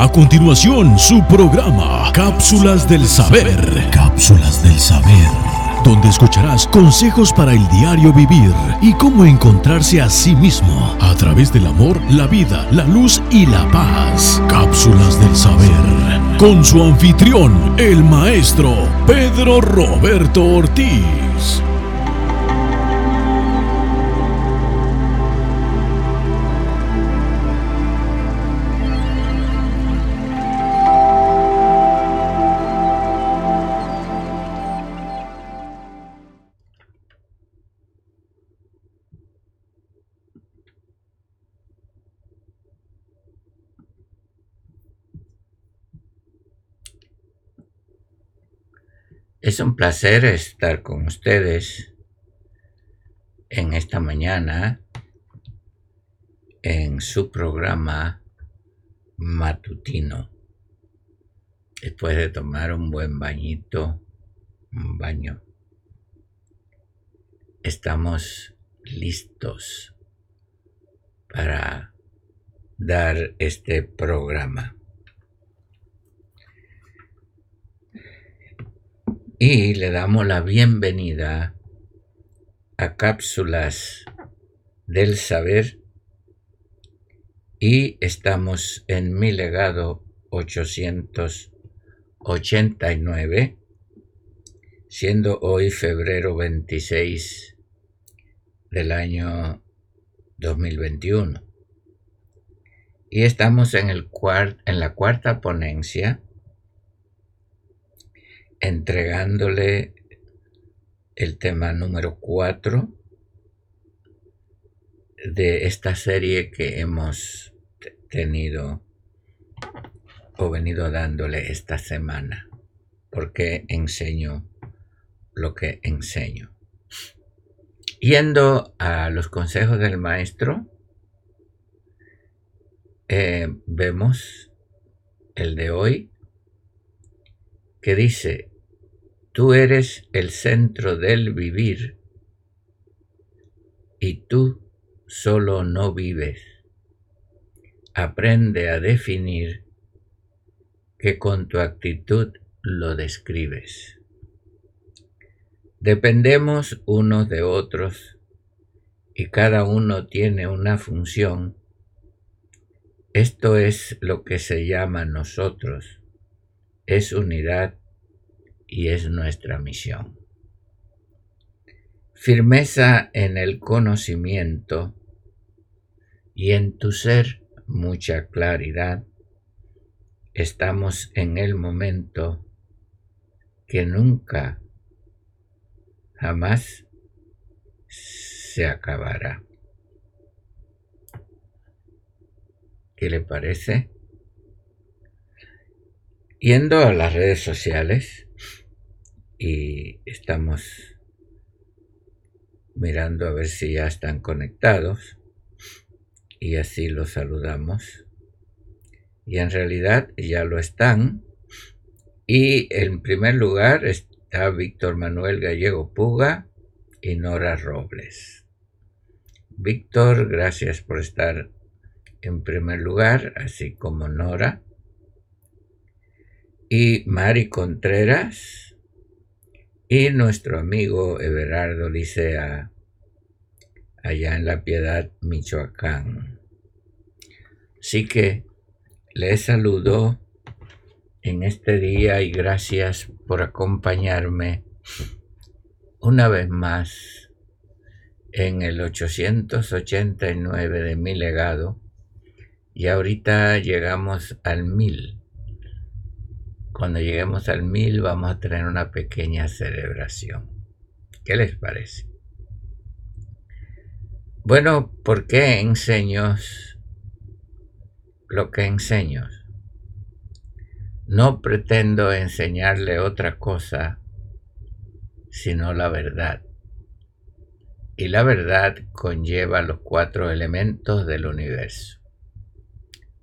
A continuación, su programa, Cápsulas del Saber. Cápsulas del Saber. Donde escucharás consejos para el diario vivir y cómo encontrarse a sí mismo a través del amor, la vida, la luz y la paz. Cápsulas del Saber. Con su anfitrión, el maestro Pedro Roberto Ortiz. Es un placer estar con ustedes en esta mañana en su programa matutino. Después de tomar un buen bañito, un baño, estamos listos para dar este programa. Y le damos la bienvenida a Cápsulas del Saber y estamos en mi legado 889, siendo hoy febrero 26 del año 2021. Y estamos en, el en la cuarta ponencia entregándole el tema número 4 de esta serie que hemos tenido o venido dándole esta semana, porque enseño lo que enseño. Yendo a los consejos del maestro, eh, vemos el de hoy que dice, tú eres el centro del vivir y tú solo no vives. Aprende a definir que con tu actitud lo describes. Dependemos unos de otros y cada uno tiene una función. Esto es lo que se llama nosotros es unidad y es nuestra misión. Firmeza en el conocimiento y en tu ser mucha claridad. Estamos en el momento que nunca, jamás se acabará. ¿Qué le parece? yendo a las redes sociales y estamos mirando a ver si ya están conectados y así los saludamos. Y en realidad ya lo están. Y en primer lugar está Víctor Manuel Gallego Puga y Nora Robles. Víctor, gracias por estar en primer lugar, así como Nora. Y Mari Contreras y nuestro amigo Everardo Licea allá en La Piedad, Michoacán. Así que les saludo en este día y gracias por acompañarme una vez más en el 889 de mi legado y ahorita llegamos al 1000 cuando lleguemos al mil vamos a tener una pequeña celebración. ¿Qué les parece? Bueno, ¿por qué enseño lo que enseño? No pretendo enseñarle otra cosa sino la verdad. Y la verdad conlleva los cuatro elementos del universo.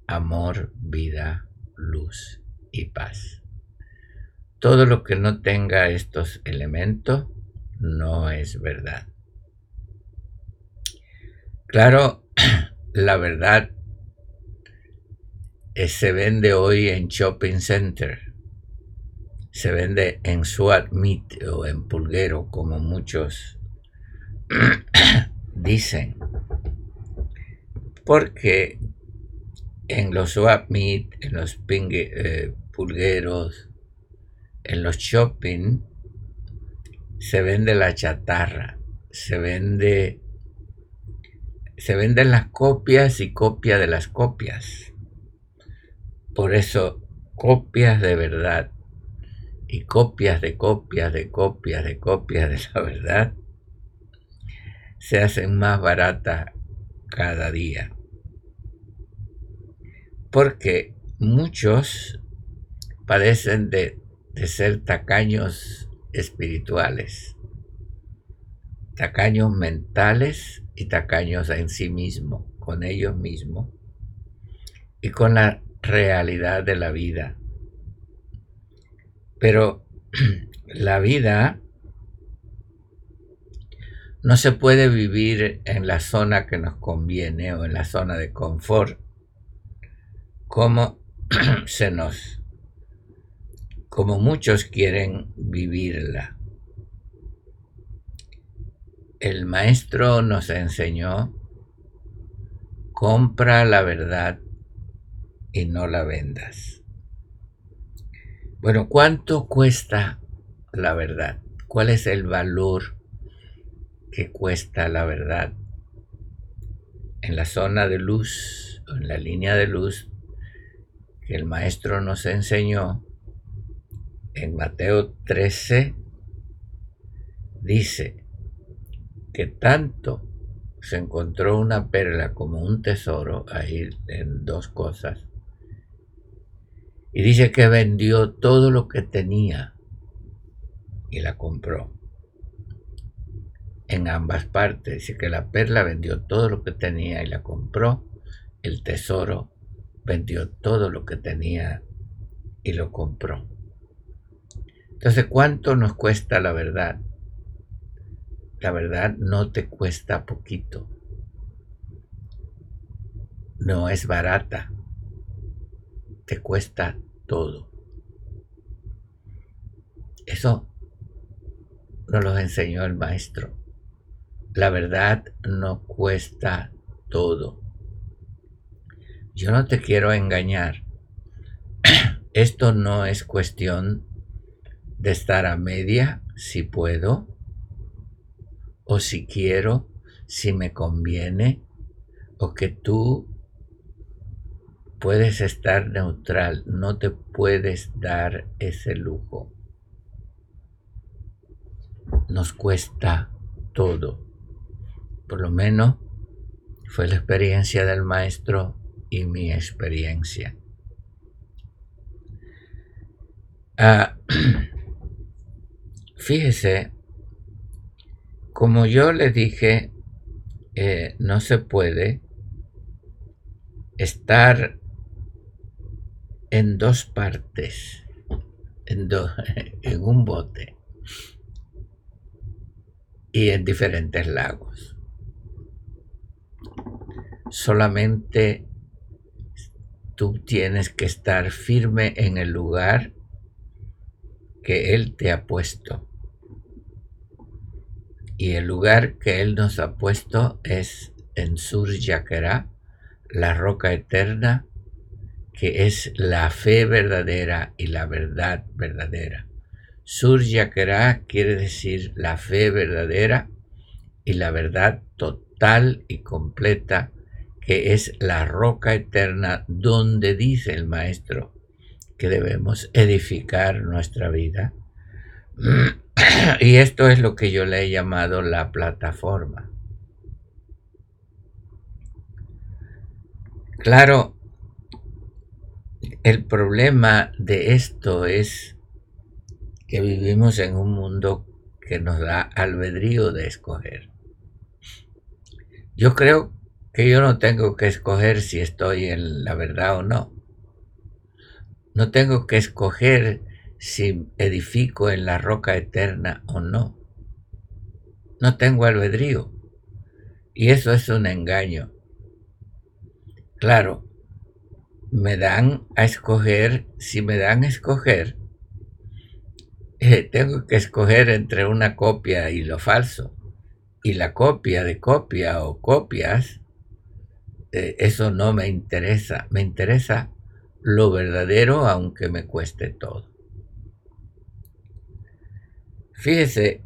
Amor, vida, luz y paz. Todo lo que no tenga estos elementos no es verdad. Claro, la verdad se vende hoy en shopping center, se vende en swap meet o en pulguero, como muchos dicen, porque en los swap meet, en los eh, pulgueros, en los shopping, se vende la chatarra, se vende se venden las copias y copia de las copias. Por eso, copias de verdad y copias de copias de copias de copias de la verdad se hacen más baratas cada día. Porque muchos padecen de, de ser tacaños espirituales, tacaños mentales y tacaños en sí mismo, con ellos mismos y con la realidad de la vida. Pero la vida no se puede vivir en la zona que nos conviene o en la zona de confort como se nos como muchos quieren vivirla el maestro nos enseñó, compra la verdad y no la vendas. Bueno, ¿cuánto cuesta la verdad? ¿Cuál es el valor que cuesta la verdad? En la zona de luz, en la línea de luz que el maestro nos enseñó, en Mateo 13, dice, que tanto se encontró una perla como un tesoro ahí en dos cosas. Y dice que vendió todo lo que tenía y la compró. En ambas partes. Dice que la perla vendió todo lo que tenía y la compró. El tesoro vendió todo lo que tenía y lo compró. Entonces, ¿cuánto nos cuesta la verdad? la verdad no te cuesta poquito. No es barata. Te cuesta todo. Eso nos lo enseñó el maestro. La verdad no cuesta todo. Yo no te quiero engañar. Esto no es cuestión de estar a media, si puedo, o si quiero, si me conviene, o que tú puedes estar neutral, no te puedes dar ese lujo. Nos cuesta todo. Por lo menos fue la experiencia del maestro y mi experiencia. Ah, fíjese como yo le dije, eh, no se puede estar en dos partes, en, en un bote y en diferentes lagos. Solamente tú tienes que estar firme en el lugar que Él te ha puesto y el lugar que Él nos ha puesto es en Sur Yaquerá, la roca eterna, que es la fe verdadera y la verdad verdadera. Sur Yaquerá quiere decir la fe verdadera y la verdad total y completa, que es la roca eterna donde dice el Maestro que debemos edificar nuestra vida y esto es lo que yo le he llamado la plataforma. Claro, el problema de esto es que vivimos en un mundo que nos da albedrío de escoger. Yo creo que yo no tengo que escoger si estoy en la verdad o no. No tengo que escoger si edifico en la roca eterna o no. No tengo albedrío. Y eso es un engaño. Claro, me dan a escoger, si me dan a escoger, eh, tengo que escoger entre una copia y lo falso. Y la copia de copia o copias, eh, eso no me interesa. Me interesa lo verdadero aunque me cueste todo. Fíjese,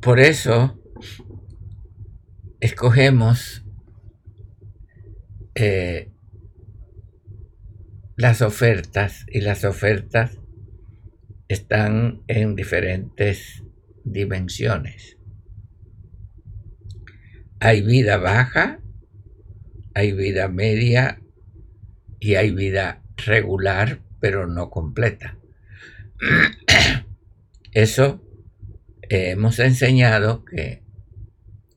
por eso escogemos eh, las ofertas y las ofertas están en diferentes dimensiones. Hay vida baja, hay vida media y hay vida regular, pero no completa. Eso eh, hemos enseñado que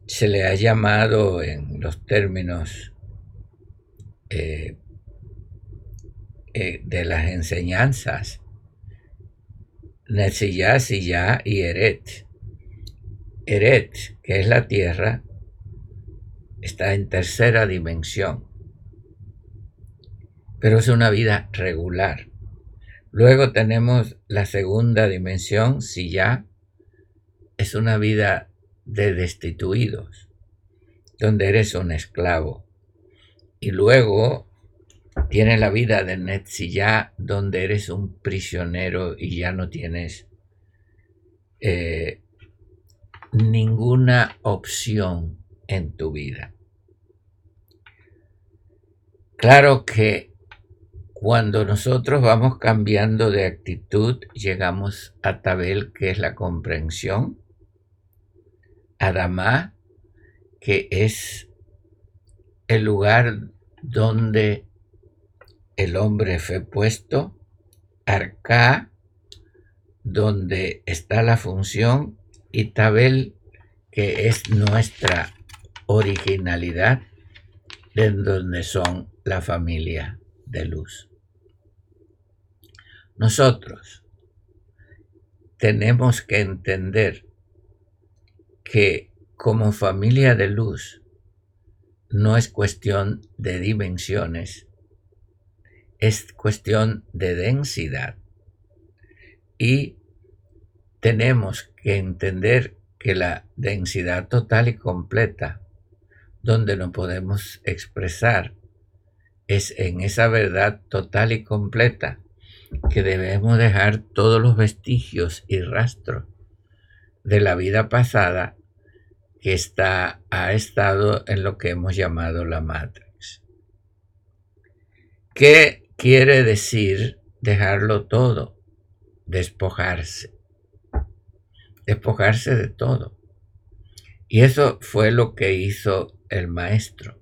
se le ha llamado en los términos eh, eh, de las enseñanzas Netzillá, Sillá y Eret. Eret, que es la tierra, está en tercera dimensión, pero es una vida regular. Luego tenemos la segunda dimensión, Sillá, es una vida de destituidos, donde eres un esclavo. Y luego tienes la vida de Netzillá, donde eres un prisionero y ya no tienes eh, ninguna opción en tu vida. Claro que cuando nosotros vamos cambiando de actitud, llegamos a Tabel, que es la comprensión, Adamá, que es el lugar donde el hombre fue puesto, Arca, donde está la función, y Tabel, que es nuestra originalidad, de donde son la familia de luz. Nosotros tenemos que entender que como familia de luz no es cuestión de dimensiones, es cuestión de densidad. Y tenemos que entender que la densidad total y completa, donde no podemos expresar, es en esa verdad total y completa que debemos dejar todos los vestigios y rastros de la vida pasada que está, ha estado en lo que hemos llamado la Matrix. ¿Qué quiere decir dejarlo todo, despojarse, despojarse de todo. Y eso fue lo que hizo el maestro.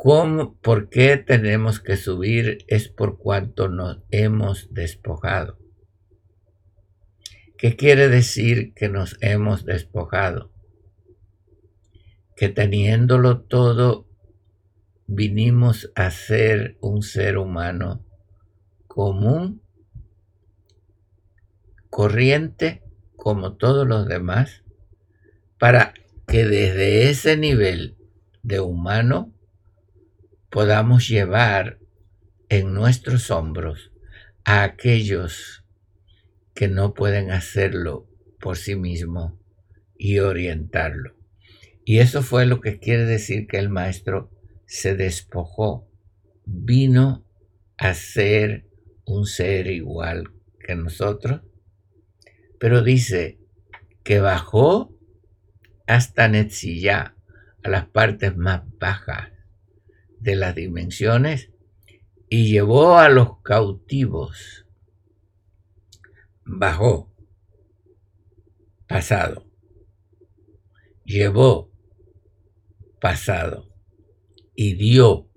¿Cómo, ¿Por qué tenemos que subir? Es por cuanto nos hemos despojado. ¿Qué quiere decir que nos hemos despojado? Que teniéndolo todo vinimos a ser un ser humano común, corriente, como todos los demás, para que desde ese nivel de humano podamos llevar en nuestros hombros a aquellos que no pueden hacerlo por sí mismos y orientarlo. Y eso fue lo que quiere decir que el maestro se despojó, vino a ser un ser igual que nosotros, pero dice que bajó hasta Netzillá, a las partes más bajas de las dimensiones, y llevó a los cautivos. Bajó, pasado. Llevó, pasado y dio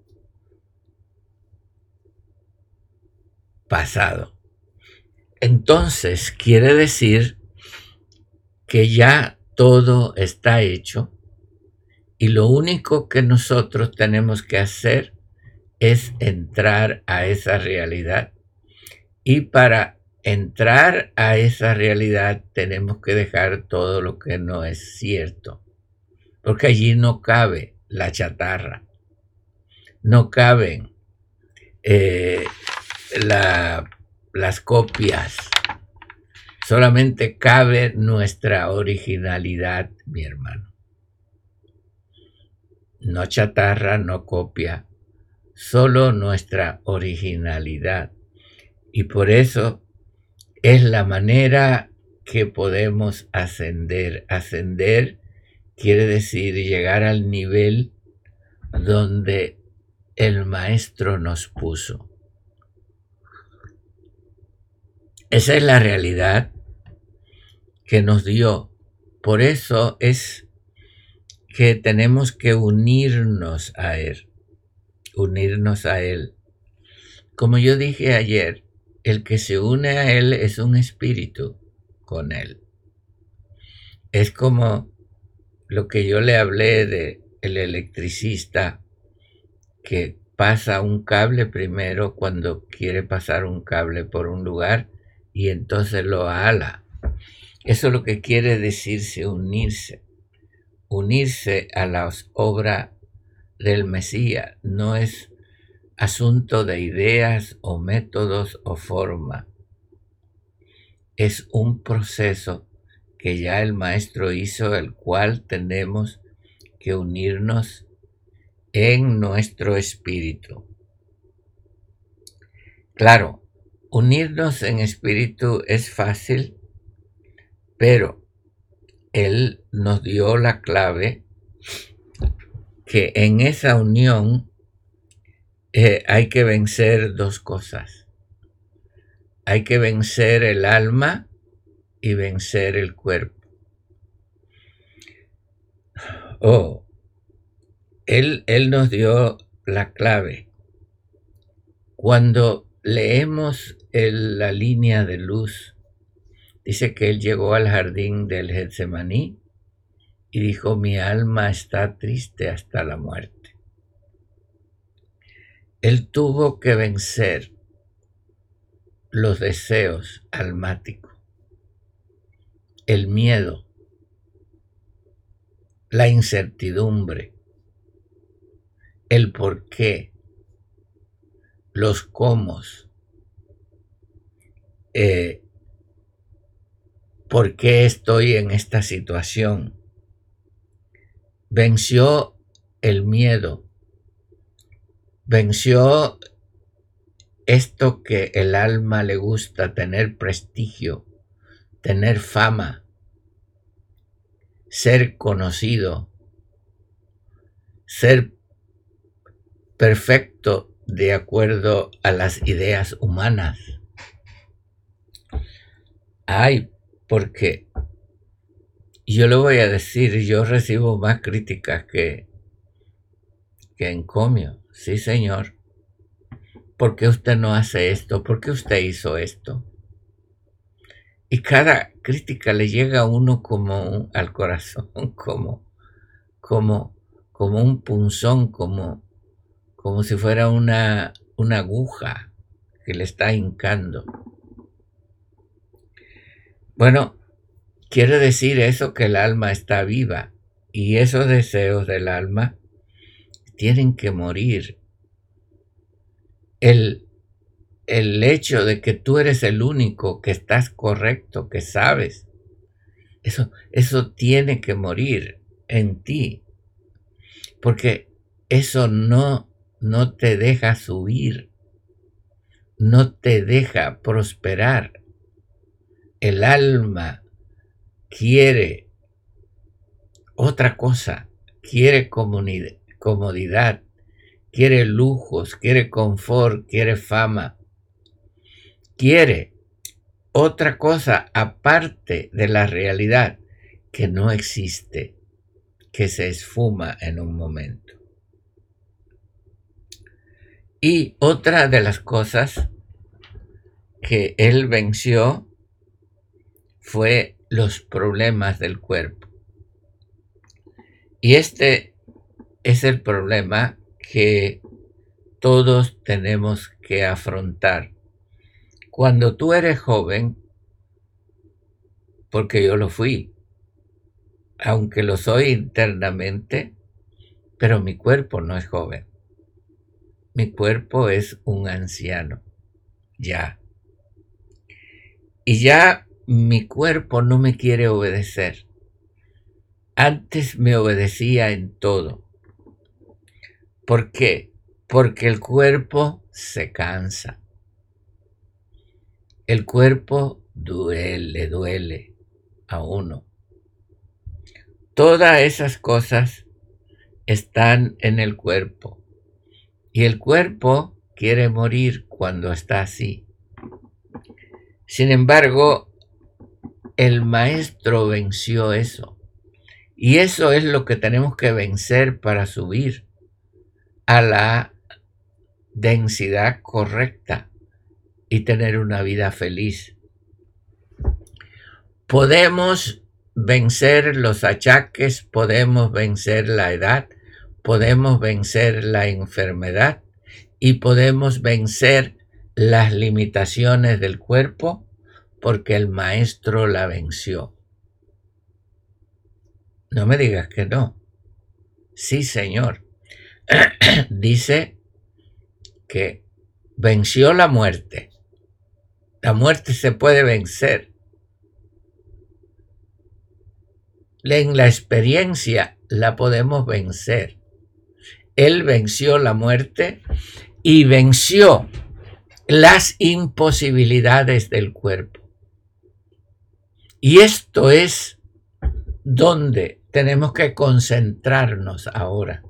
pasado. Entonces quiere decir que ya todo está hecho y lo único que nosotros tenemos que hacer es entrar a esa realidad. Y para entrar a esa realidad tenemos que dejar todo lo que no es cierto, porque allí no cabe la chatarra no caben eh, las copias. Solamente cabe nuestra originalidad, mi hermano. No chatarra, no copia, solo nuestra originalidad. Y por eso es la manera que podemos ascender. Ascender quiere decir llegar al nivel donde el maestro nos puso. Esa es la realidad que nos dio. Por eso es que tenemos que unirnos a Él, unirnos a Él. Como yo dije ayer, el que se une a Él es un espíritu con Él. Es como lo que yo le hablé de el electricista que pasa un cable primero cuando quiere pasar un cable por un lugar y entonces lo ala. Eso es lo que quiere decirse unirse. Unirse a la obra del Mesías no es asunto de ideas o métodos o forma. Es un proceso que ya el Maestro hizo, el cual tenemos que unirnos en nuestro espíritu. Claro, unirnos en espíritu es fácil, pero Él nos dio la clave que en esa unión eh, hay que vencer dos cosas. Hay que vencer el alma y vencer el cuerpo. Oh, él, él nos dio la clave. Cuando leemos la línea de luz, dice que él llegó al jardín del Getsemaní y dijo, mi alma está triste hasta la muerte. Él tuvo que vencer los deseos almáticos el miedo, la incertidumbre, el por qué, los cómo, eh, por qué estoy en esta situación. Venció el miedo, venció esto que el alma le gusta, tener prestigio, tener fama, ser conocido, ser perfecto de acuerdo a las ideas humanas. Ay, porque yo le voy a decir, yo recibo más críticas que, que encomio. Sí, señor. ¿Por qué usted no hace esto? ¿Por qué usted hizo esto? Y cada crítica le llega a uno como al corazón, como, como, como un punzón, como, como si fuera una, una aguja que le está hincando. Bueno, quiere decir eso que el alma está viva y esos deseos del alma tienen que morir. El, el hecho de que tú eres el único que estás correcto, que sabes, eso, eso tiene que morir en ti, porque eso no, no te deja subir, no te deja prosperar. El alma quiere otra cosa, quiere comodidad, quiere lujos, quiere confort, quiere fama quiere otra cosa aparte de la realidad que no existe, que se esfuma en un momento. Y otra de las cosas que él venció fue los problemas del cuerpo. Y este es el problema que todos tenemos que afrontar cuando tú eres joven, porque yo lo fui, aunque lo soy internamente, pero mi cuerpo no es joven. mi cuerpo es un anciano, ya. Y ya mi cuerpo no me quiere obedecer. Antes me obedecía en todo. ¿Por qué? Porque el cuerpo se cansa. El cuerpo duele, duele a uno. Todas esas cosas están en el cuerpo. Y el cuerpo quiere morir cuando está así. Sin embargo, el maestro venció eso. Y eso es lo que tenemos que vencer para subir a la densidad correcta y tener una vida feliz. Podemos vencer los achaques, podemos vencer la edad, podemos vencer la enfermedad y podemos vencer las limitaciones del cuerpo porque el maestro la venció. No me digas que no. Sí, Señor. Dice que venció la muerte. La muerte se puede vencer. En la experiencia la podemos vencer. Él venció la muerte y venció las imposibilidades del cuerpo. Y esto es donde tenemos que concentrarnos ahora.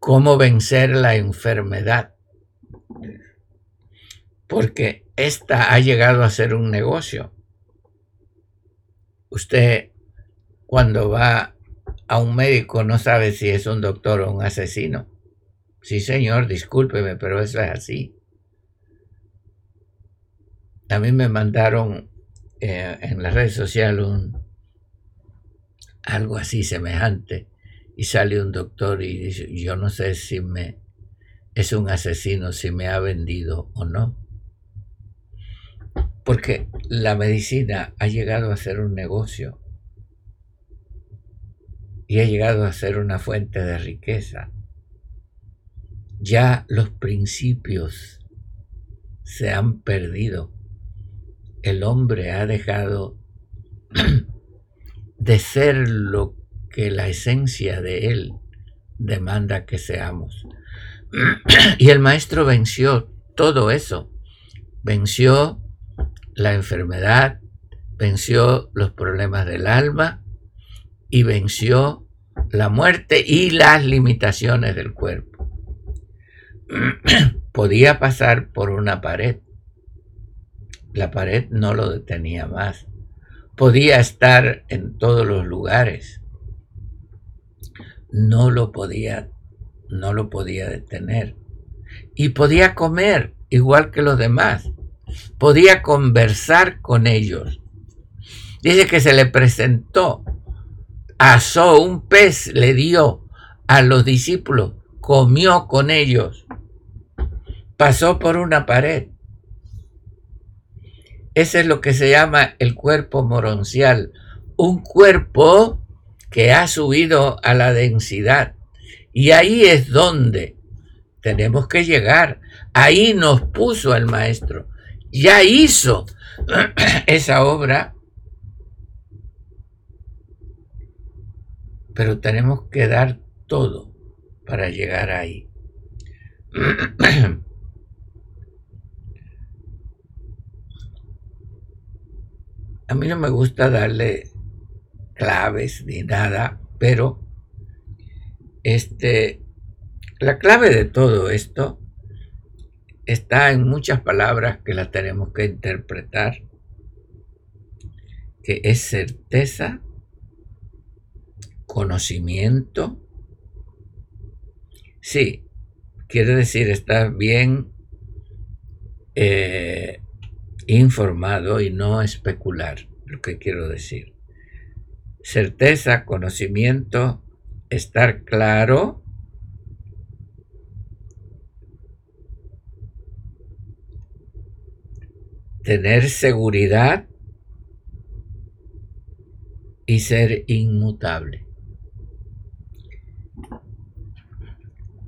Cómo vencer la enfermedad. Porque esta ha llegado a ser un negocio. Usted cuando va a un médico no sabe si es un doctor o un asesino. Sí, señor, discúlpeme, pero eso es así. A mí me mandaron eh, en la red social un, algo así semejante y sale un doctor y dice, yo no sé si me es un asesino, si me ha vendido o no. Porque la medicina ha llegado a ser un negocio y ha llegado a ser una fuente de riqueza. Ya los principios se han perdido. El hombre ha dejado de ser lo que la esencia de él demanda que seamos. Y el maestro venció todo eso. Venció la enfermedad, venció los problemas del alma, y venció la muerte y las limitaciones del cuerpo. Podía pasar por una pared. La pared no lo detenía más. Podía estar en todos los lugares. No lo podía, no lo podía detener. Y podía comer igual que los demás. Podía conversar con ellos. Dice que se le presentó asó un pez, le dio a los discípulos, comió con ellos, pasó por una pared. Ese es lo que se llama el cuerpo moroncial, un cuerpo que ha subido a la densidad. Y ahí es donde tenemos que llegar. Ahí nos puso el maestro. Ya hizo esa obra pero tenemos que dar todo para llegar ahí. A mí no me gusta darle claves ni nada, pero este, la clave de todo esto está en muchas palabras que las tenemos que interpretar, que es certeza, conocimiento. Sí, quiere decir estar bien eh, informado y no especular, lo que quiero decir. Certeza, conocimiento, estar claro. Tener seguridad y ser inmutable.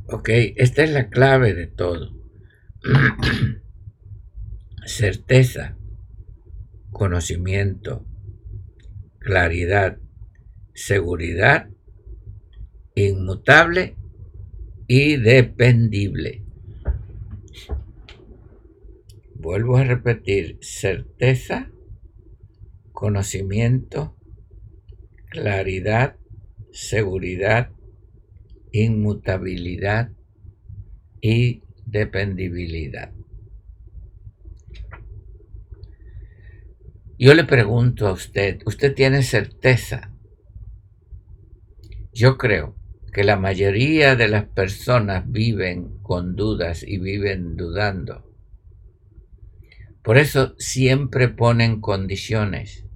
Ok, esta es la clave de todo. Certeza, conocimiento, claridad, seguridad, inmutable y dependible. Vuelvo a repetir, certeza, conocimiento, claridad, seguridad, inmutabilidad y dependibilidad. Yo le pregunto a usted, ¿usted tiene certeza? Yo creo que la mayoría de las personas viven con dudas y viven dudando. Por eso siempre ponen condiciones.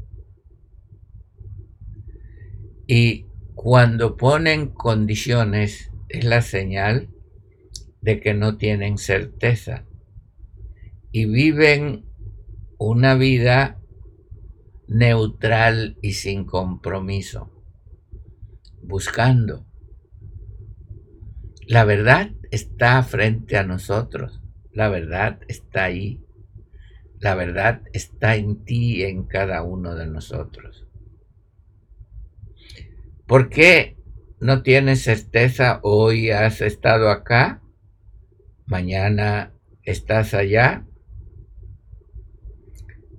Y cuando ponen condiciones es la señal de que no tienen certeza y viven una vida neutral y sin compromiso, buscando. La verdad está frente a nosotros, la verdad está ahí, la verdad está en ti y en cada uno de nosotros. ¿Por qué no tienes certeza hoy has estado acá? Mañana estás allá.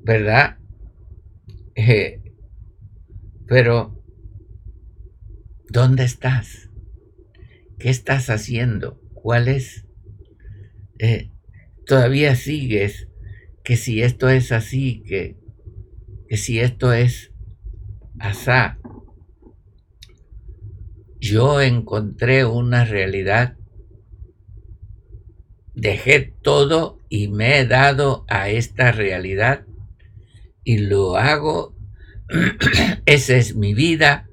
¿Verdad? Eh, pero, ¿dónde estás? ¿Qué estás haciendo? ¿Cuál es? Eh, todavía sigues que si esto es así, que, que si esto es asá, yo encontré una realidad, dejé todo y me he dado a esta realidad y lo hago, esa es mi vida,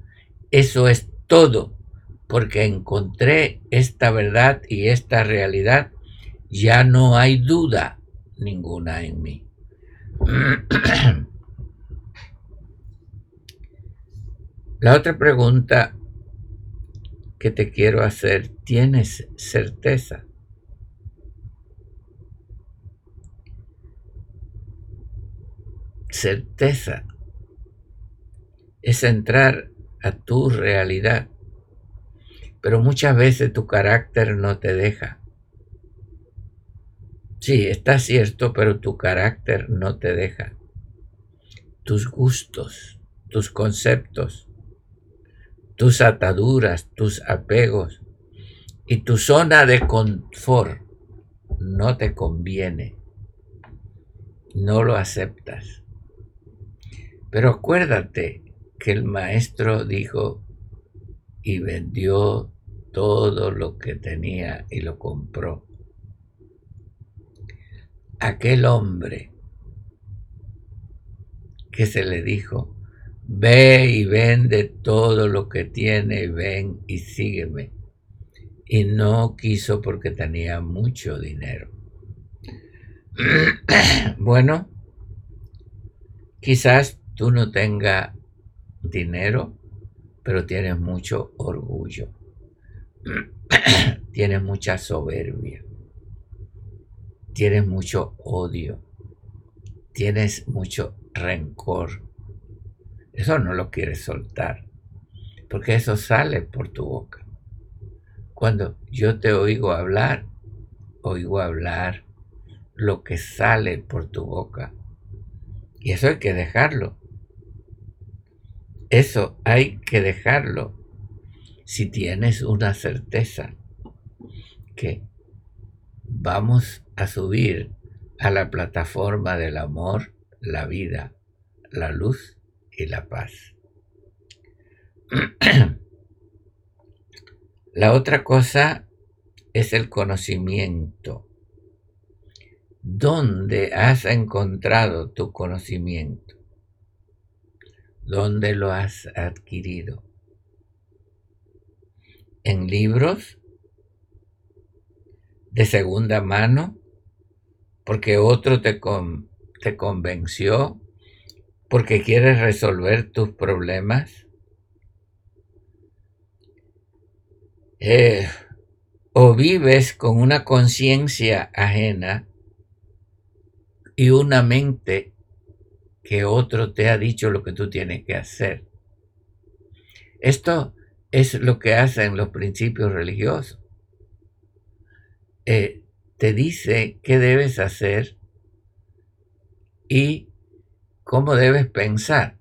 eso es todo, porque encontré esta verdad y esta realidad, ya no hay duda ninguna en mí. La otra pregunta que te quiero hacer, ¿tienes certeza? Certeza es entrar a tu realidad, pero muchas veces tu carácter no te deja. Sí, está cierto, pero tu carácter no te deja. Tus gustos, tus conceptos, tus ataduras, tus apegos y tu zona de confort no te conviene. No lo aceptas. Pero acuérdate que el maestro dijo y vendió todo lo que tenía y lo compró. Aquel hombre que se le dijo, Ve y vende todo lo que tiene, ven y sígueme. Y no quiso porque tenía mucho dinero. bueno, quizás tú no tengas dinero, pero tienes mucho orgullo. tienes mucha soberbia. Tienes mucho odio. Tienes mucho rencor eso no lo quieres soltar, porque eso sale por tu boca. Cuando yo te oigo hablar, oigo hablar lo que sale por tu boca. Y eso hay que dejarlo. Eso hay que dejarlo si tienes una certeza que vamos a subir a la plataforma del amor, la vida, la luz y la paz. La otra cosa es el conocimiento. ¿Dónde has encontrado tu conocimiento? ¿Dónde lo has adquirido? ¿En libros? ¿De segunda mano? ¿Porque otro te, te convenció? porque quieres resolver tus problemas. Eh, o vives con una conciencia ajena y una mente que otro te ha dicho lo que tú tienes que hacer. Esto es lo que hacen los principios religiosos. Eh, te dice qué debes hacer y cómo debes pensar.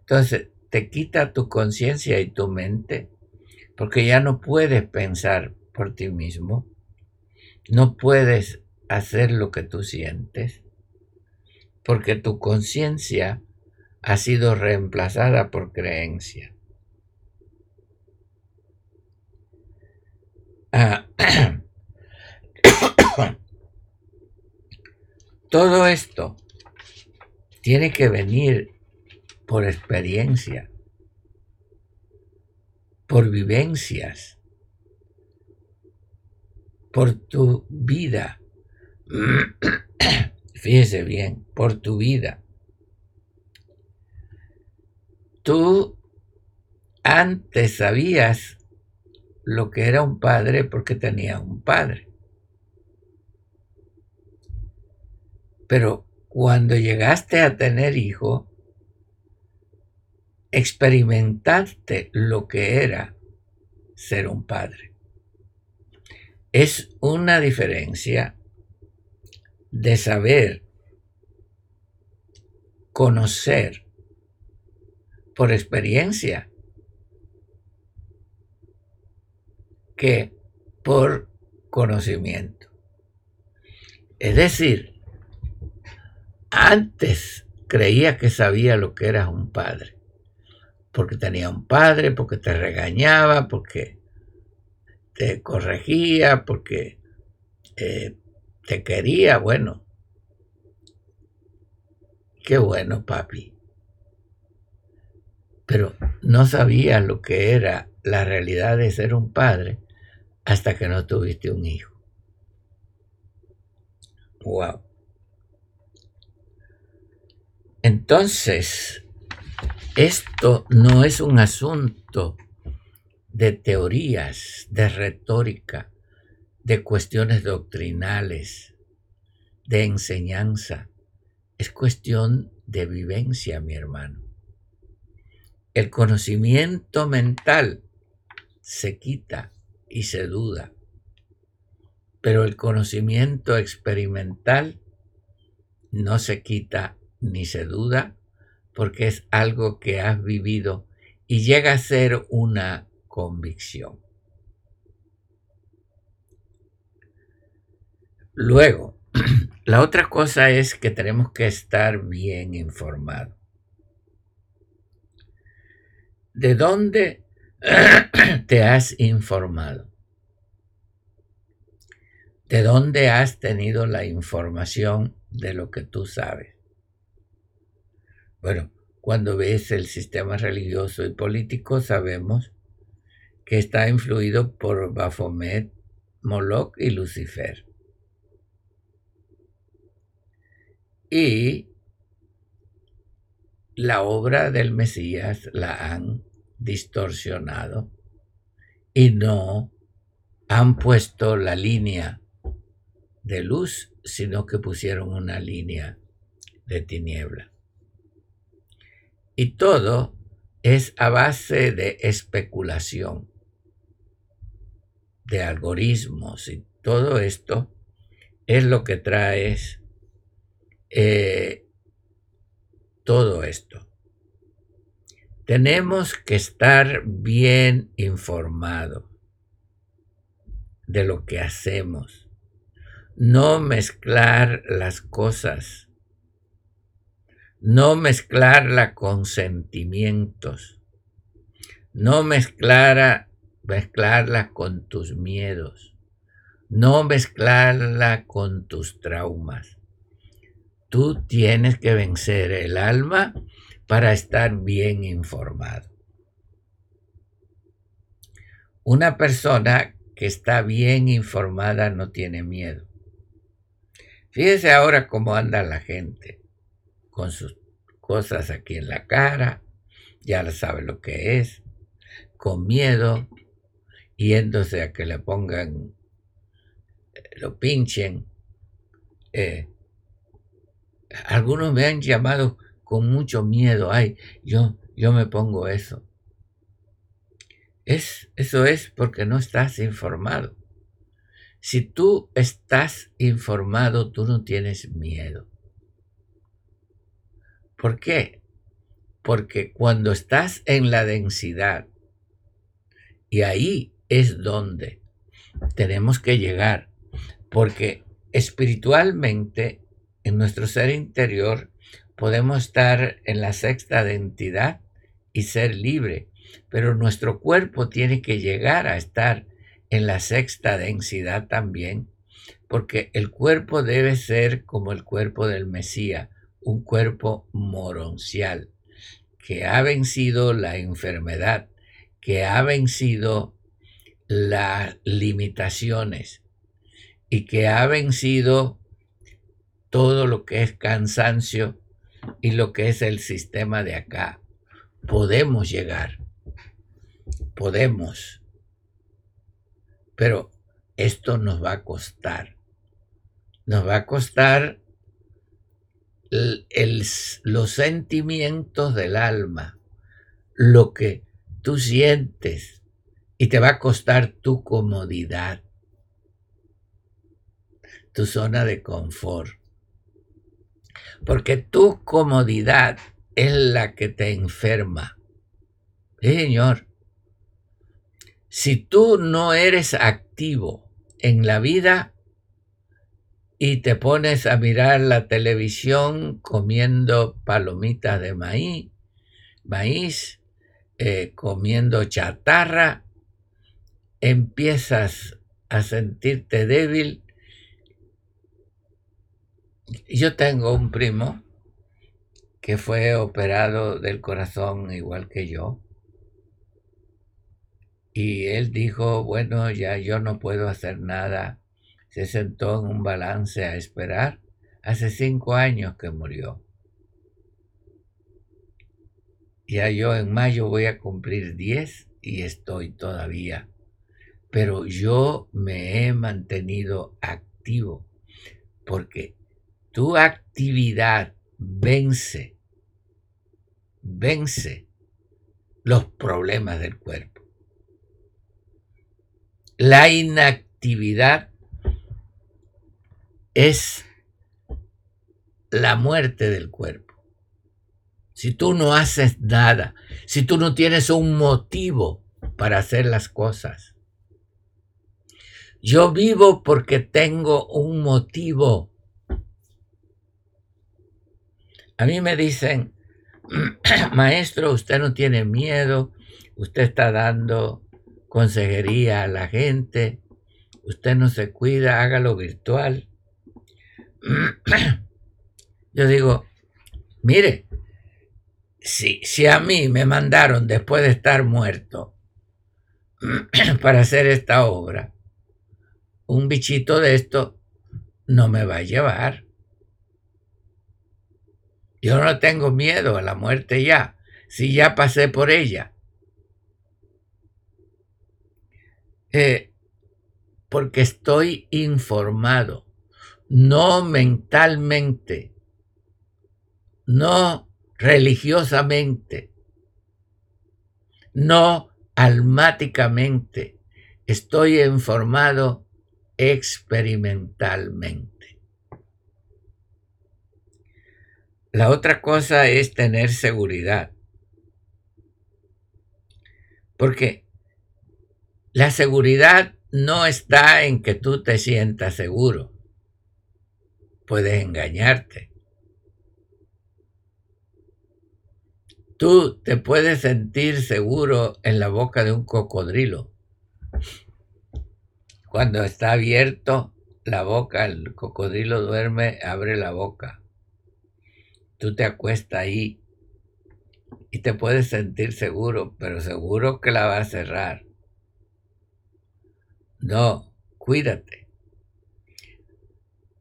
Entonces, te quita tu conciencia y tu mente porque ya no puedes pensar por ti mismo, no puedes hacer lo que tú sientes, porque tu conciencia ha sido reemplazada por creencia. Ah, todo esto tiene que venir por experiencia, por vivencias, por tu vida. Fíjese bien, por tu vida. Tú antes sabías lo que era un padre porque tenía un padre. Pero cuando llegaste a tener hijo, experimentaste lo que era ser un padre. Es una diferencia de saber, conocer por experiencia, que por conocimiento. Es decir, antes creía que sabía lo que era un padre, porque tenía un padre, porque te regañaba, porque te corregía, porque eh, te quería, bueno. Qué bueno, papi. Pero no sabía lo que era la realidad de ser un padre hasta que no tuviste un hijo. Wow. Entonces, esto no es un asunto de teorías, de retórica, de cuestiones doctrinales, de enseñanza. Es cuestión de vivencia, mi hermano. El conocimiento mental se quita y se duda, pero el conocimiento experimental no se quita ni se duda porque es algo que has vivido y llega a ser una convicción. Luego, la otra cosa es que tenemos que estar bien informados. ¿De dónde te has informado? ¿De dónde has tenido la información de lo que tú sabes? Bueno, cuando ves el sistema religioso y político sabemos que está influido por Baphomet, Moloch y Lucifer. Y la obra del Mesías la han distorsionado y no han puesto la línea de luz, sino que pusieron una línea de tiniebla. Y todo es a base de especulación de algoritmos y todo esto es lo que trae eh, todo esto. Tenemos que estar bien informados de lo que hacemos, no mezclar las cosas, no mezclarla con sentimientos, no mezclar mezclarla con tus miedos, no mezclarla con tus traumas. Tú tienes que vencer el alma para estar bien informado. Una persona que está bien informada no tiene miedo. Fíjese ahora cómo anda la gente con sus cosas aquí en la cara, ya sabe lo que es, con miedo, yéndose a que le pongan lo pinchen. Eh, algunos me han llamado con mucho miedo. Ay, yo, yo me pongo eso. Es, eso es porque no estás informado. Si tú estás informado, tú no tienes miedo. ¿Por qué? Porque cuando estás en la densidad, y ahí es donde tenemos que llegar, porque espiritualmente en nuestro ser interior podemos estar en la sexta identidad y ser libre, pero nuestro cuerpo tiene que llegar a estar en la sexta densidad también, porque el cuerpo debe ser como el cuerpo del Mesías, un cuerpo moroncial, que ha vencido la enfermedad, que ha vencido las limitaciones y que ha vencido todo lo que es cansancio y lo que es el sistema de acá. Podemos llegar, podemos, pero esto nos va a costar. Nos va a costar los sentimientos del alma, lo que tú sientes, y te va a costar tu comodidad, tu zona de confort. Porque tu comodidad es la que te enferma. señor, si tú no eres activo en la vida y te pones a mirar la televisión comiendo palomitas de maíz, maíz, eh, comiendo chatarra, empiezas a sentirte débil. Yo tengo un primo que fue operado del corazón igual que yo. Y él dijo, bueno, ya yo no puedo hacer nada. Se sentó en un balance a esperar. Hace cinco años que murió. Ya yo en mayo voy a cumplir diez y estoy todavía pero yo me he mantenido activo porque tu actividad vence, vence los problemas del cuerpo. La inactividad es la muerte del cuerpo. Si tú no haces nada, si tú no tienes un motivo para hacer las cosas, yo vivo porque tengo un motivo. A mí me dicen, maestro, usted no tiene miedo, usted está dando consejería a la gente, usted no se cuida, hágalo virtual. Yo digo, mire, si, si a mí me mandaron después de estar muerto para hacer esta obra, un bichito de esto no me va a llevar. Yo no tengo miedo a la muerte ya, si ya pasé por ella. Eh, porque estoy informado, no mentalmente, no religiosamente, no almáticamente, estoy informado experimentalmente. La otra cosa es tener seguridad. Porque la seguridad no está en que tú te sientas seguro. Puedes engañarte. Tú te puedes sentir seguro en la boca de un cocodrilo cuando está abierto la boca, el cocodrilo duerme, abre la boca. Tú te acuestas ahí y te puedes sentir seguro, pero seguro que la va a cerrar. No, cuídate.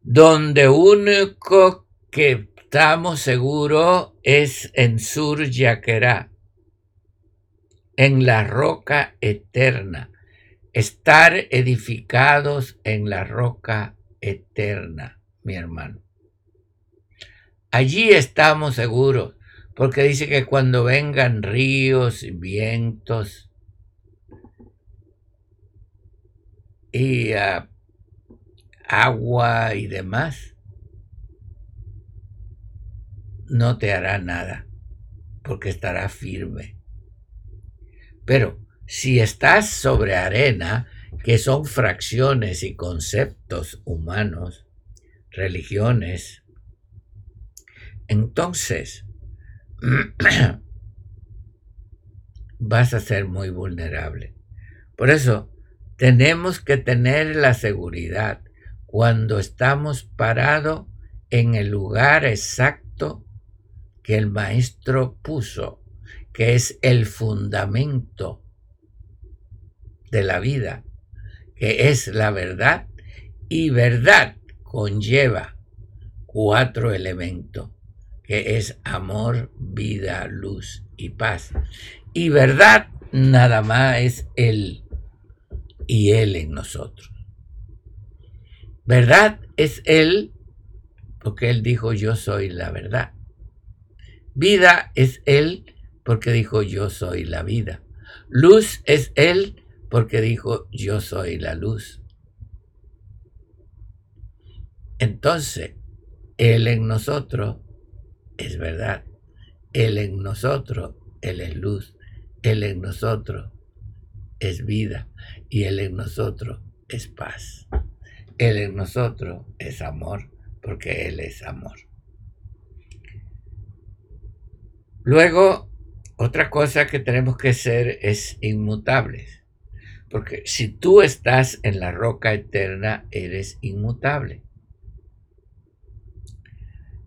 Donde único que estamos seguros es en Sur Yaquerá, en la roca eterna estar edificados en la roca eterna, mi hermano. Allí estamos seguros, porque dice que cuando vengan ríos vientos y ah, agua y demás, no te hará nada, porque estará firme. Pero si estás sobre arena, que son fracciones y conceptos humanos, religiones, entonces vas a ser muy vulnerable. Por eso tenemos que tener la seguridad cuando estamos parados en el lugar exacto que el maestro puso, que es el fundamento de la vida, que es la verdad, y verdad conlleva cuatro elementos, que es amor, vida, luz y paz. Y verdad nada más es Él y Él en nosotros. Verdad es Él, porque Él dijo yo soy la verdad. Vida es Él, porque dijo yo soy la vida. Luz es Él, porque dijo, yo soy la luz. Entonces, Él en nosotros es verdad. Él en nosotros, Él es luz. Él en nosotros es vida. Y Él en nosotros es paz. Él en nosotros es amor, porque Él es amor. Luego, otra cosa que tenemos que ser es inmutables. Porque si tú estás en la roca eterna, eres inmutable.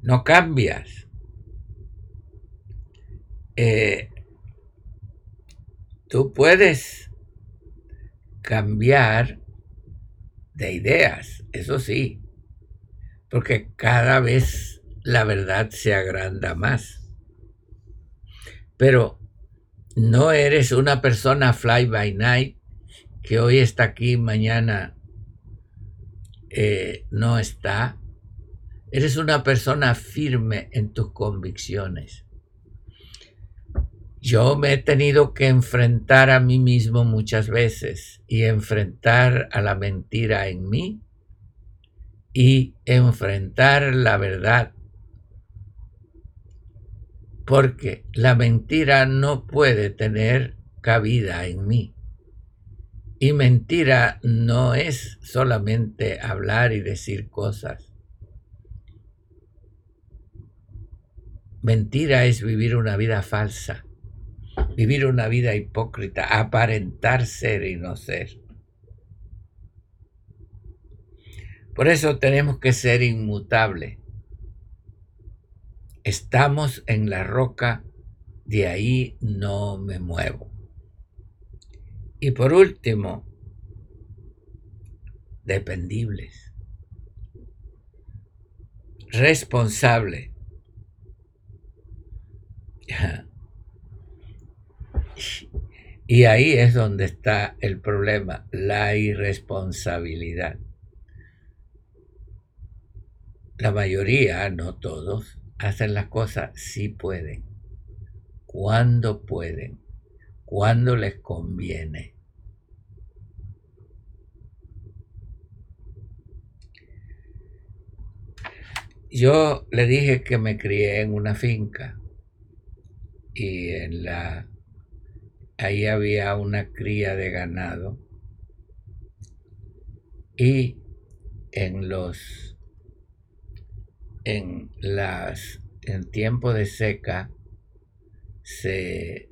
No cambias. Eh, tú puedes cambiar de ideas, eso sí, porque cada vez la verdad se agranda más. Pero no eres una persona fly by night que hoy está aquí, mañana eh, no está. Eres una persona firme en tus convicciones. Yo me he tenido que enfrentar a mí mismo muchas veces y enfrentar a la mentira en mí y enfrentar la verdad. Porque la mentira no puede tener cabida en mí. Y mentira no es solamente hablar y decir cosas. Mentira es vivir una vida falsa, vivir una vida hipócrita, aparentar ser y no ser. Por eso tenemos que ser inmutables. Estamos en la roca, de ahí no me muevo. Y por último, dependibles. Responsable. Y ahí es donde está el problema, la irresponsabilidad. La mayoría, no todos, hacen las cosas si pueden, cuando pueden cuando les conviene. Yo le dije que me crié en una finca y en la ahí había una cría de ganado y en los en las en tiempo de seca se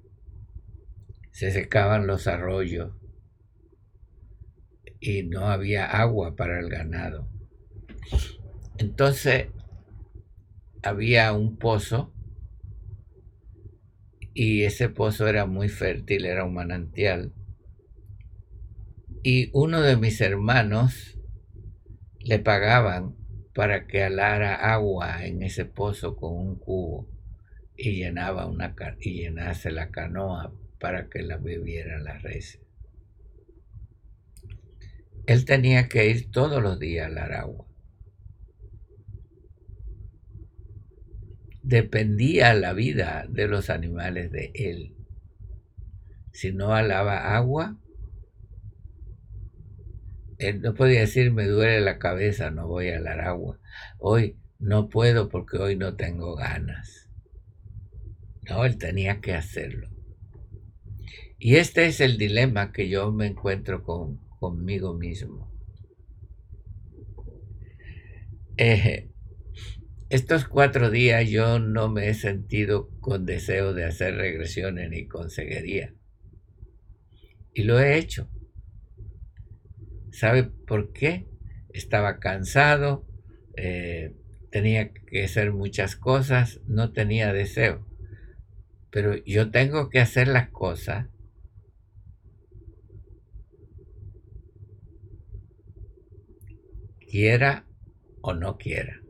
se secaban los arroyos y no había agua para el ganado. Entonces había un pozo y ese pozo era muy fértil, era un manantial. Y uno de mis hermanos le pagaban para que alara agua en ese pozo con un cubo y llenaba una y llenase la canoa para que la bebieran las reses. él tenía que ir todos los días al Aragua. Dependía la vida de los animales de él. Si no alaba agua, él no podía decir me duele la cabeza, no voy al Aragua. Hoy no puedo porque hoy no tengo ganas. No, él tenía que hacerlo. Y este es el dilema que yo me encuentro con, conmigo mismo. Eh, estos cuatro días yo no me he sentido con deseo de hacer regresiones ni con ceguería. Y lo he hecho. ¿Sabe por qué? Estaba cansado, eh, tenía que hacer muchas cosas, no tenía deseo. Pero yo tengo que hacer las cosas quiera o no quiera.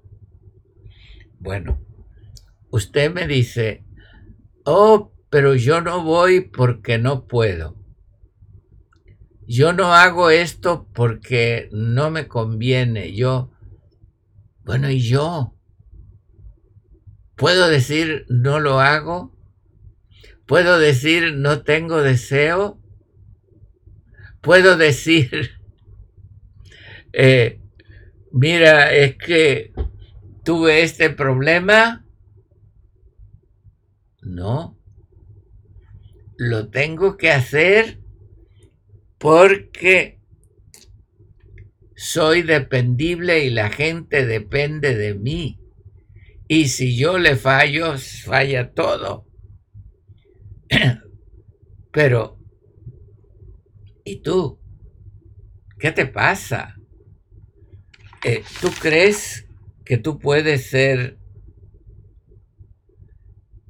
Bueno, usted me dice, oh, pero yo no voy porque no puedo. Yo no hago esto porque no me conviene. Yo, bueno, ¿y yo? ¿Puedo decir no lo hago? ¿Puedo decir no tengo deseo? ¿Puedo decir eh, mira, es que tuve este problema. No, lo tengo que hacer porque soy dependible y la gente depende de mí. Y si yo le fallo, falla todo. Pero, ¿y tú? ¿Qué te pasa? Eh, ¿tú crees que tú puedes ser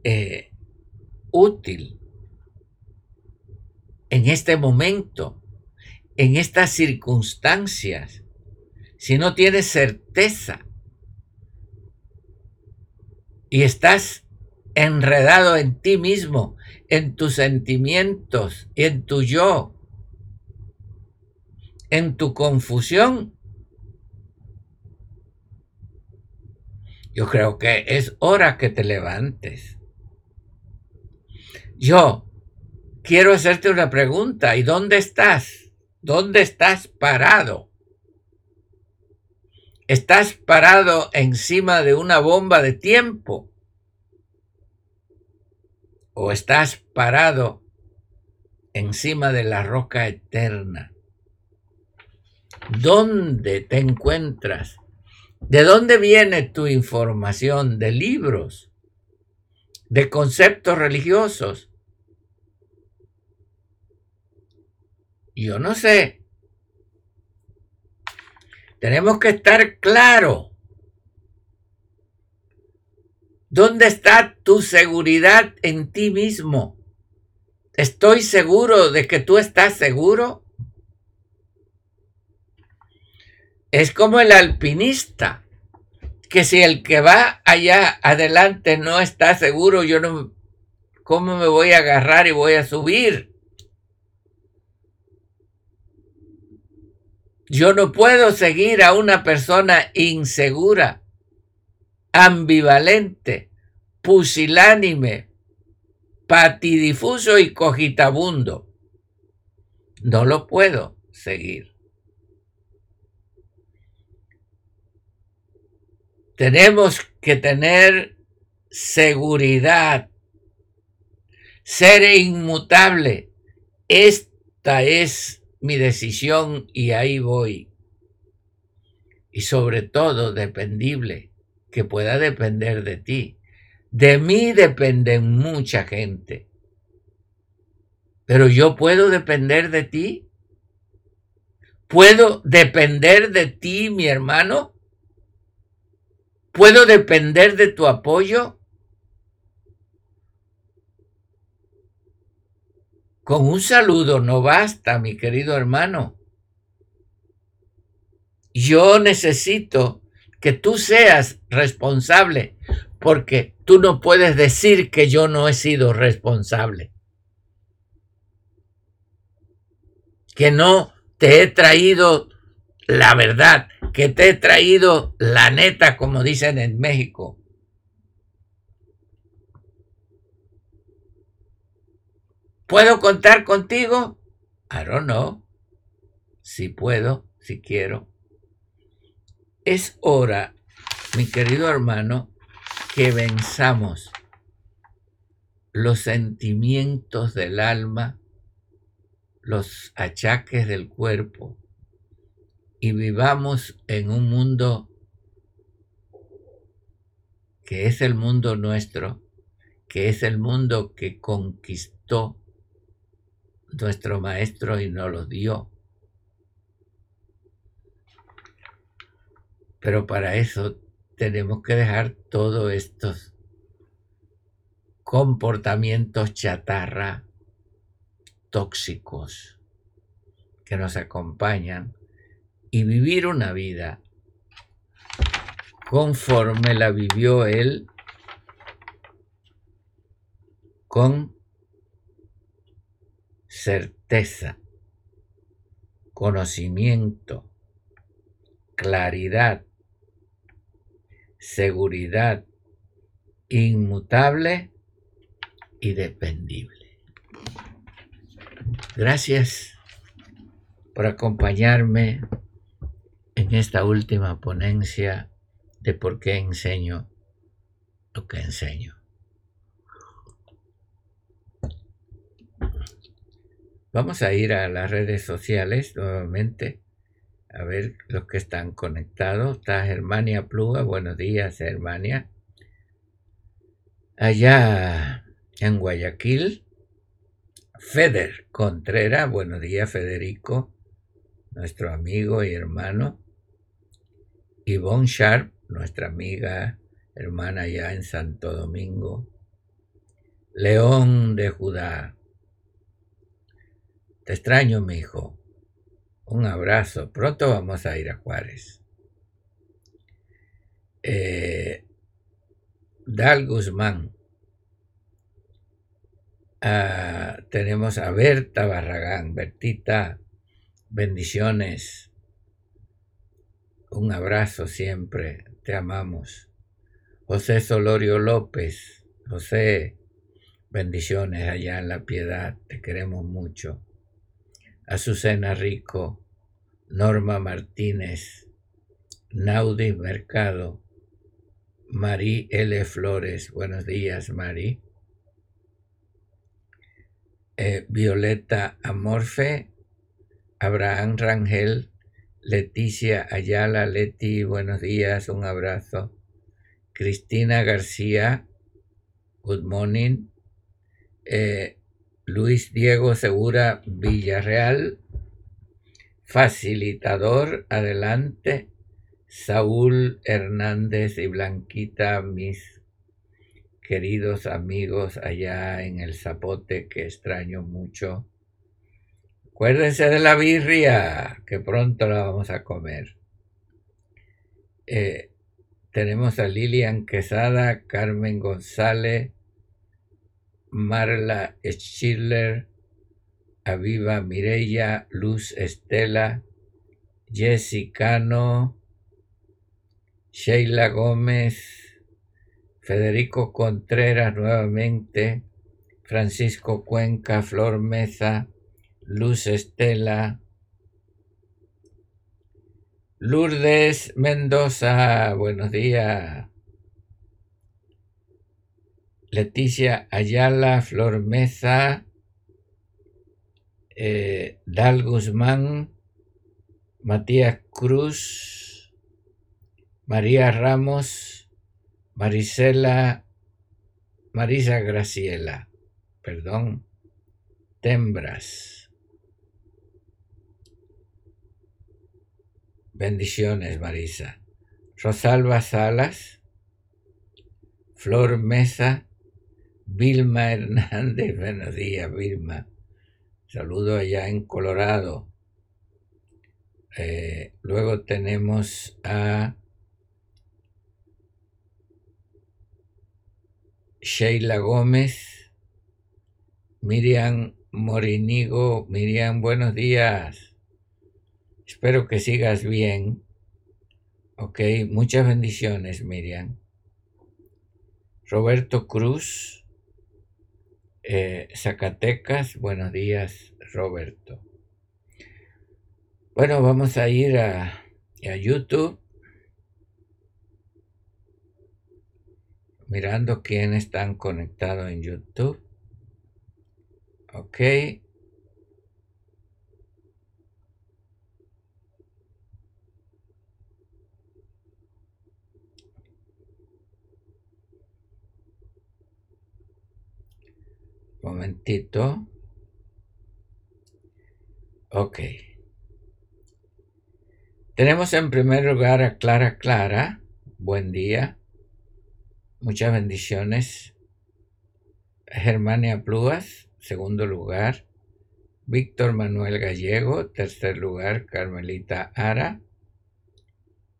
eh, útil en este momento, en estas circunstancias, si no tienes certeza y estás enredado en ti mismo, en tus sentimientos, en tu yo, en tu confusión, Yo creo que es hora que te levantes. Yo quiero hacerte una pregunta. ¿Y dónde estás? ¿Dónde estás parado? ¿Estás parado encima de una bomba de tiempo? ¿O estás parado encima de la roca eterna? ¿Dónde te encuentras? ¿De dónde viene tu información? De libros, de conceptos religiosos. Yo no sé. Tenemos que estar claro. ¿Dónde está tu seguridad en ti mismo? ¿Estoy seguro de que tú estás seguro? Es como el alpinista, que si el que va allá adelante no está seguro, yo no, ¿cómo me voy a agarrar y voy a subir? Yo no puedo seguir a una persona insegura, ambivalente, pusilánime, patidifuso y cogitabundo. No lo puedo seguir. Tenemos que tener seguridad, ser inmutable. Esta es mi decisión y ahí voy. Y sobre todo dependible, que pueda depender de ti. De mí depende mucha gente. Pero yo puedo depender de ti. ¿Puedo depender de ti, mi hermano? ¿Puedo depender de tu apoyo? Con un saludo no basta, mi querido hermano. Yo necesito que tú seas responsable, porque tú no puedes decir que yo no he sido responsable. Que no te he traído la verdad, que te he traído la neta, como dicen en México. ¿Puedo contar contigo? I don't know. Si puedo, si quiero. Es hora, mi querido hermano, que venzamos los sentimientos del alma, los achaques del cuerpo y vivamos en un mundo que es el mundo nuestro, que es el mundo que conquistó nuestro maestro y nos lo dio. Pero para eso tenemos que dejar todos estos comportamientos chatarra tóxicos que nos acompañan y vivir una vida conforme la vivió él con certeza, conocimiento, claridad, seguridad inmutable y dependible. Gracias por acompañarme en esta última ponencia de por qué enseño lo que enseño. Vamos a ir a las redes sociales nuevamente a ver los que están conectados. Está Germania Pluga, buenos días Germania. Allá en Guayaquil. Feder Contreras, buenos días Federico, nuestro amigo y hermano. Yvonne Sharp, nuestra amiga, hermana allá en Santo Domingo. León de Judá. Te extraño, mi hijo. Un abrazo. Pronto vamos a ir a Juárez. Eh, Dal Guzmán. Ah, tenemos a Berta Barragán. Bertita, bendiciones. Un abrazo siempre. Te amamos. José Solorio López. José, bendiciones allá en la piedad. Te queremos mucho. Azucena Rico. Norma Martínez. Naudi Mercado. Marí L. Flores. Buenos días, Marí. Eh, Violeta Amorfe, Abraham Rangel, Leticia Ayala, Leti, buenos días, un abrazo. Cristina García, good morning. Eh, Luis Diego Segura Villarreal, facilitador, adelante. Saúl Hernández y Blanquita, mis queridos amigos allá en el Zapote que extraño mucho. Acuérdense de la birria, que pronto la vamos a comer. Eh, tenemos a Lilian Quesada, Carmen González, Marla Schiller, Aviva Mireya, Luz Estela, Jessicano, Sheila Gómez, Federico Contreras nuevamente, Francisco Cuenca, Flor Meza, Luz Estela, Lourdes Mendoza, buenos días. Leticia Ayala, Flor Meza, eh, Dal Guzmán, Matías Cruz, María Ramos, Marisela, Marisa Graciela, perdón, Tembras. Bendiciones, Marisa. Rosalba Salas, Flor Mesa, Vilma Hernández, buenos días, Vilma. Saludo allá en Colorado. Eh, luego tenemos a Sheila Gómez, Miriam Morinigo, Miriam, buenos días. Espero que sigas bien. Ok, muchas bendiciones, Miriam. Roberto Cruz, eh, Zacatecas, buenos días, Roberto. Bueno, vamos a ir a, a YouTube. Mirando quién están conectados en YouTube. Ok. Momentito. Ok. Tenemos en primer lugar a Clara Clara. Buen día. Muchas bendiciones. Germania Plúas, segundo lugar. Víctor Manuel Gallego, tercer lugar. Carmelita Ara.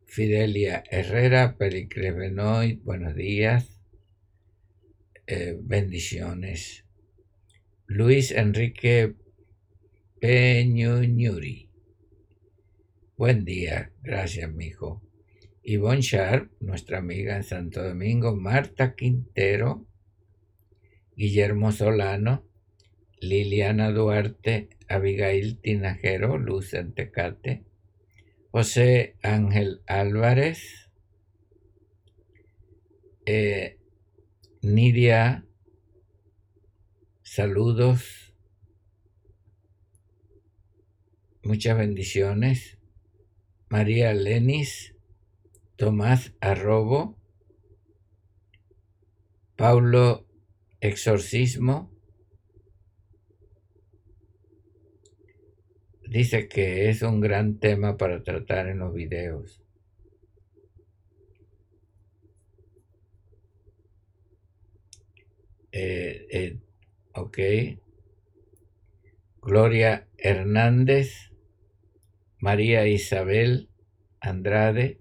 Fidelia Herrera, Pericles Benoit, buenos días. Eh, bendiciones. Luis Enrique Peñuñuri. Buen día, gracias, mijo. Yvonne Sharp, nuestra amiga en Santo Domingo, Marta Quintero, Guillermo Solano, Liliana Duarte, Abigail Tinajero, Luz Tecate, José Ángel Álvarez, eh, Nidia, saludos, muchas bendiciones. María Lenis, Tomás Arrobo, Paulo Exorcismo, dice que es un gran tema para tratar en los videos. Eh, eh, ok. Gloria Hernández. María Isabel Andrade,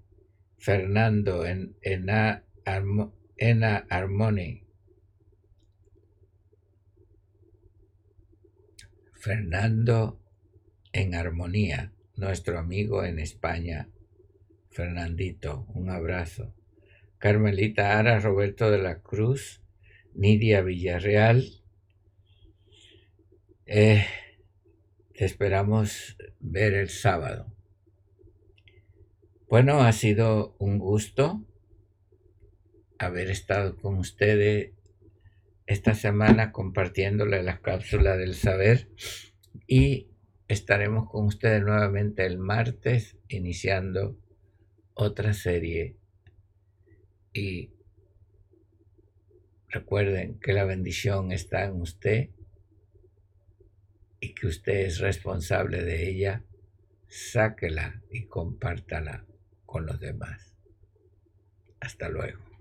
Fernando en Ena, Ena Armoni, Fernando en Armonía, nuestro amigo en España, Fernandito, un abrazo. Carmelita Ara, Roberto de la Cruz, Nidia Villarreal. Eh, te esperamos ver el sábado. Bueno, ha sido un gusto haber estado con ustedes esta semana compartiéndole la cápsula del saber y estaremos con ustedes nuevamente el martes iniciando otra serie y recuerden que la bendición está en usted y que usted es responsable de ella, sáquela y compártala con los demás. Hasta luego.